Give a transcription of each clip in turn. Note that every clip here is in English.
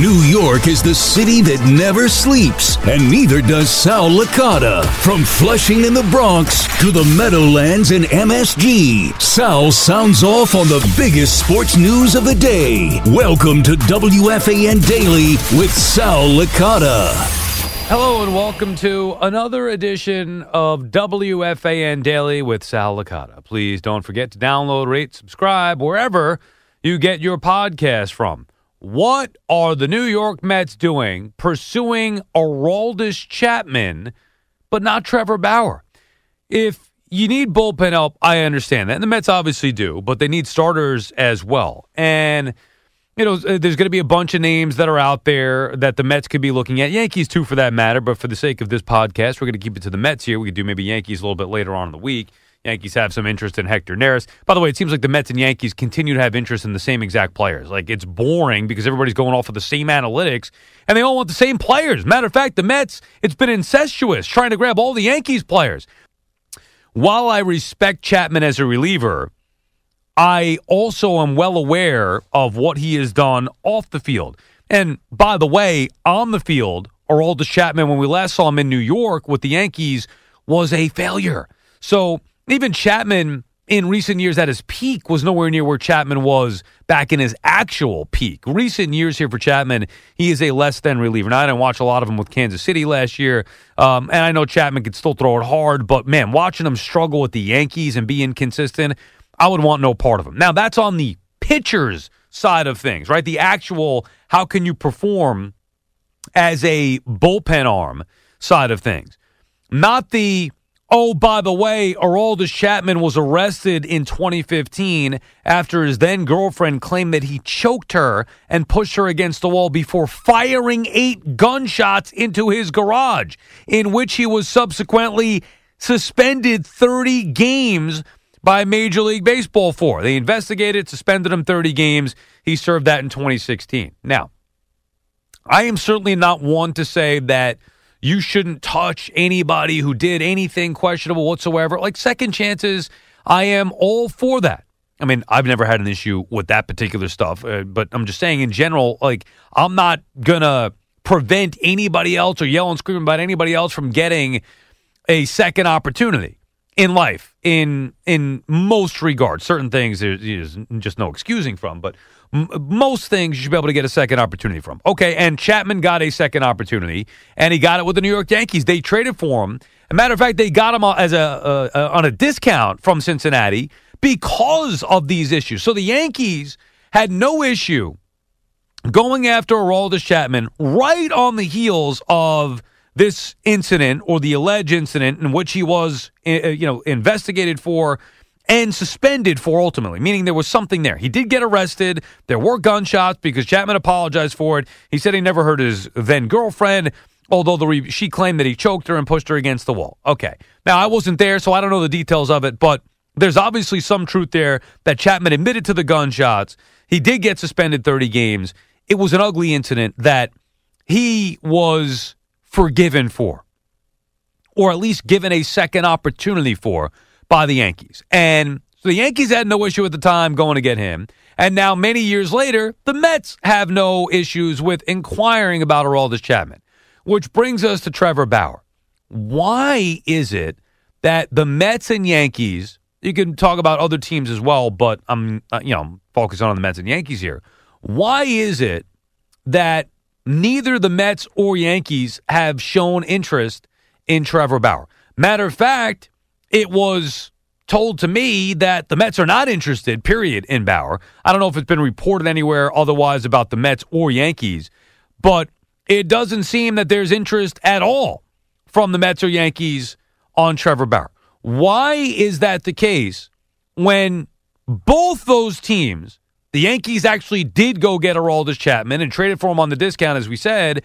New York is the city that never sleeps, and neither does Sal Licata. From Flushing in the Bronx to the Meadowlands and MSG, Sal sounds off on the biggest sports news of the day. Welcome to WFAN Daily with Sal Licata. Hello and welcome to another edition of WFAN Daily with Sal Licata. Please don't forget to download, rate, subscribe wherever you get your podcast from. What are the New York Mets doing pursuing Aroldis Chapman, but not Trevor Bauer? If you need bullpen help, I understand that. And the Mets obviously do, but they need starters as well. And, you know, there's going to be a bunch of names that are out there that the Mets could be looking at. Yankees, too, for that matter. But for the sake of this podcast, we're going to keep it to the Mets here. We could do maybe Yankees a little bit later on in the week. Yankees have some interest in Hector Neris. By the way, it seems like the Mets and Yankees continue to have interest in the same exact players. Like it's boring because everybody's going off of the same analytics and they all want the same players. Matter of fact, the Mets, it's been incestuous trying to grab all the Yankees players. While I respect Chapman as a reliever, I also am well aware of what he has done off the field. And by the way, on the field, Aroldis Chapman, when we last saw him in New York with the Yankees, was a failure. So even Chapman in recent years at his peak was nowhere near where Chapman was back in his actual peak. Recent years here for Chapman, he is a less than reliever. Now, I didn't watch a lot of him with Kansas City last year, um, and I know Chapman could still throw it hard, but man, watching him struggle with the Yankees and be inconsistent, I would want no part of him. Now, that's on the pitcher's side of things, right? The actual how can you perform as a bullpen arm side of things, not the Oh, by the way, Aroldis Chapman was arrested in 2015 after his then girlfriend claimed that he choked her and pushed her against the wall before firing eight gunshots into his garage, in which he was subsequently suspended 30 games by Major League Baseball for. They investigated, suspended him 30 games. He served that in 2016. Now, I am certainly not one to say that you shouldn't touch anybody who did anything questionable whatsoever. Like second chances, I am all for that. I mean, I've never had an issue with that particular stuff, uh, but I'm just saying in general, like, I'm not going to prevent anybody else or yell and scream about anybody else from getting a second opportunity in life in in most regards certain things there's, just no excusing from but m- most things you should be able to get a second opportunity from. Okay and chapman got a second opportunity and he got it with the new york yankees. They traded for him. A matter of fact they got him as a uh, uh, on a discount from cincinnati because of these issues. So the yankees had no issue going after Aroldis Chapman right on the heels of this incident or the alleged incident in which he was, you know, investigated for and suspended for ultimately, meaning there was something there. He did get arrested. There were gunshots because Chapman apologized for it. He said he never hurt his then girlfriend, although the she claimed that he choked her and pushed her against the wall. Okay. Now, I wasn't there, so I don't know the details of it, but there's obviously some truth there that Chapman admitted to the gunshots. He did get suspended 30 games. It was an ugly incident that he was forgiven for, or at least given a second opportunity for by the Yankees. And so the Yankees had no issue at the time going to get him. And now, many years later, the Mets have no issues with inquiring about Aroldis Chapman, which brings us to Trevor Bauer. Why is it that the Mets and Yankees, you can talk about other teams as well, but I'm, uh, you know, focusing on the Mets and Yankees here. Why is it that neither the Mets or Yankees have shown interest in Trevor Bauer. Matter of fact, it was told to me that the Mets are not interested, period, in Bauer. I don't know if it's been reported anywhere otherwise about the Mets or Yankees, but it doesn't seem that there's interest at all from the Mets or Yankees on Trevor Bauer. Why is that the case when both those teams the Yankees actually did go get Aroldis Chapman and traded for him on the discount, as we said.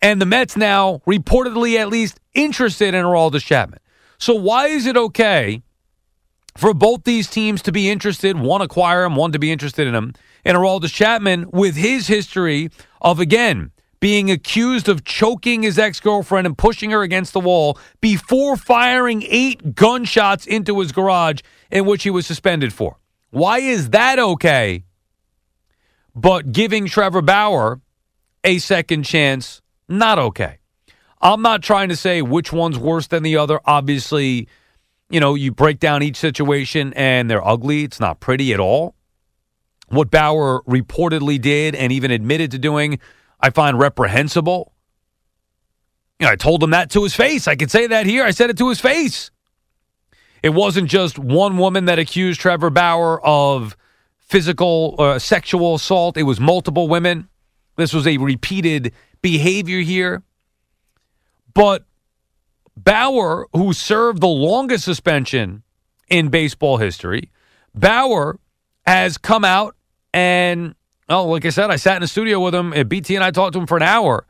And the Mets now reportedly at least interested in Aroldis Chapman. So why is it okay for both these teams to be interested, one acquire him, one to be interested in him, and Aroldis Chapman with his history of again being accused of choking his ex-girlfriend and pushing her against the wall before firing eight gunshots into his garage in which he was suspended for. Why is that okay? But giving Trevor Bauer a second chance, not okay. I'm not trying to say which one's worse than the other. Obviously, you know, you break down each situation and they're ugly. It's not pretty at all. What Bauer reportedly did and even admitted to doing, I find reprehensible. You know, I told him that to his face. I could say that here. I said it to his face. It wasn't just one woman that accused Trevor Bauer of physical uh, sexual assault. It was multiple women. This was a repeated behavior here. But Bauer, who served the longest suspension in baseball history, Bauer has come out and, oh, like I said, I sat in the studio with him at BT and I talked to him for an hour.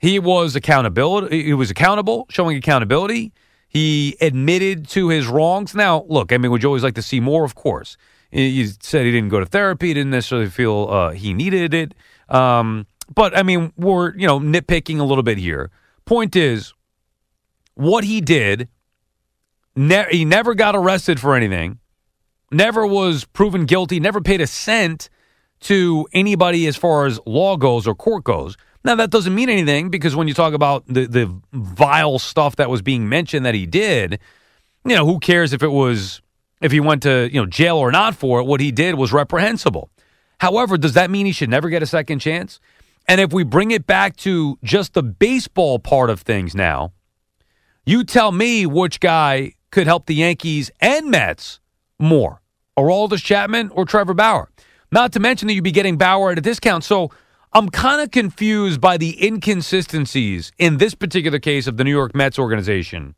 He was accountability. He was accountable, showing accountability. He admitted to his wrongs. Now, look, I mean, would you always like to see more? Of course. He said he didn't go to therapy. He didn't necessarily feel uh, he needed it. Um, but I mean, we're you know nitpicking a little bit here. Point is, what he did, ne- he never got arrested for anything, never was proven guilty, never paid a cent to anybody as far as law goes or court goes. Now that doesn't mean anything because when you talk about the the vile stuff that was being mentioned that he did, you know, who cares if it was if he went to, you know, jail or not for it, what he did was reprehensible. However, does that mean he should never get a second chance? And if we bring it back to just the baseball part of things now, you tell me which guy could help the Yankees and Mets more, Aroldis Chapman or Trevor Bauer. Not to mention that you'd be getting Bauer at a discount. So I'm kind of confused by the inconsistencies in this particular case of the New York Mets organization,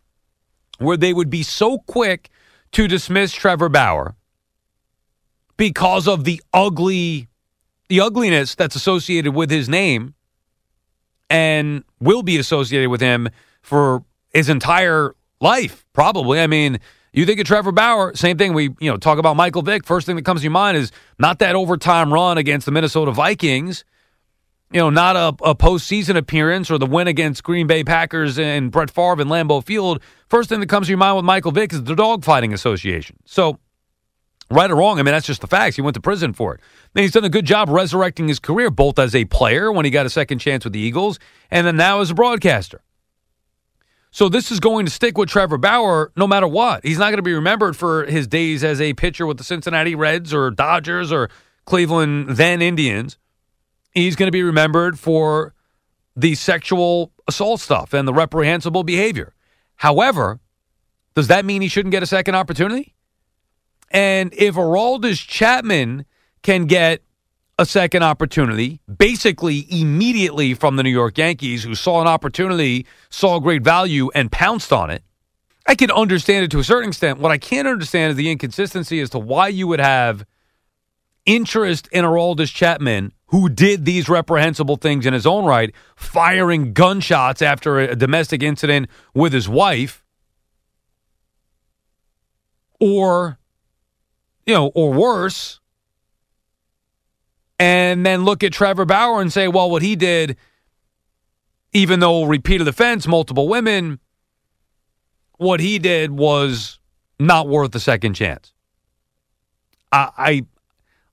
where they would be so quick to dismiss Trevor Bauer because of the ugly the ugliness that's associated with his name and will be associated with him for his entire life, probably. I mean, you think of Trevor Bauer, same thing. We, you know, talk about Michael Vick. First thing that comes to your mind is not that overtime run against the Minnesota Vikings, you know, not a, a postseason appearance or the win against Green Bay Packers and Brett Favre and Lambeau Field. First thing that comes to your mind with Michael Vick is the Dogfighting Association. So Right or wrong, I mean, that's just the facts. He went to prison for it. And he's done a good job resurrecting his career, both as a player when he got a second chance with the Eagles, and then now as a broadcaster. So this is going to stick with Trevor Bauer no matter what. He's not going to be remembered for his days as a pitcher with the Cincinnati Reds or Dodgers or Cleveland then Indians. He's going to be remembered for the sexual assault stuff and the reprehensible behavior. However, does that mean he shouldn't get a second opportunity? And if Aroldis Chapman can get a second opportunity, basically immediately from the New York Yankees, who saw an opportunity, saw great value, and pounced on it, I can understand it to a certain extent. What I can't understand is the inconsistency as to why you would have interest in Aroldis Chapman, who did these reprehensible things in his own right, firing gunshots after a domestic incident with his wife, or you know, or worse, and then look at Trevor Bauer and say, well, what he did, even though repeated offense, multiple women, what he did was not worth a second chance. I, I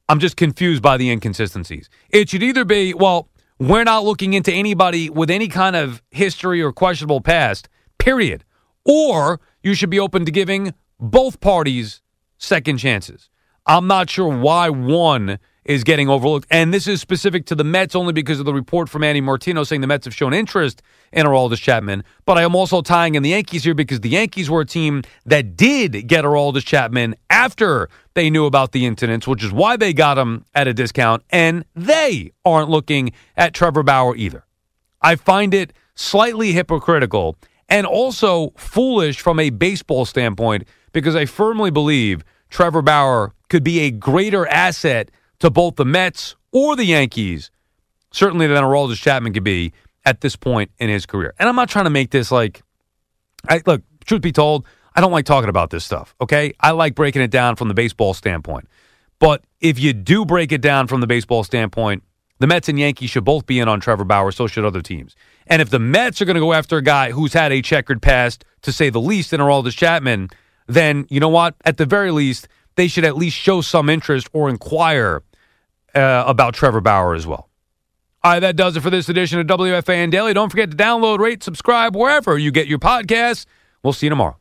I'm just confused by the inconsistencies. It should either be, well, we're not looking into anybody with any kind of history or questionable past, period. Or you should be open to giving both parties second chances. I'm not sure why one is getting overlooked. And this is specific to the Mets only because of the report from Andy Martino saying the Mets have shown interest in Aroldis Chapman. But I am also tying in the Yankees here because the Yankees were a team that did get Aroldis Chapman after they knew about the incidents, which is why they got him at a discount. And they aren't looking at Trevor Bauer either. I find it slightly hypocritical and also foolish from a baseball standpoint because I firmly believe Trevor Bauer could be a greater asset to both the Mets or the Yankees, certainly than Aroldis Chapman could be at this point in his career. And I'm not trying to make this like, I look. Truth be told, I don't like talking about this stuff. Okay, I like breaking it down from the baseball standpoint. But if you do break it down from the baseball standpoint, the Mets and Yankees should both be in on Trevor Bauer. So should other teams. And if the Mets are going to go after a guy who's had a checkered past, to say the least, in Aroldis Chapman, then you know what? At the very least, they should at least show some interest or inquire uh, about Trevor Bauer as well. All right, that does it for this edition of WFAN Daily. Don't forget to download, rate, subscribe wherever you get your podcasts. We'll see you tomorrow.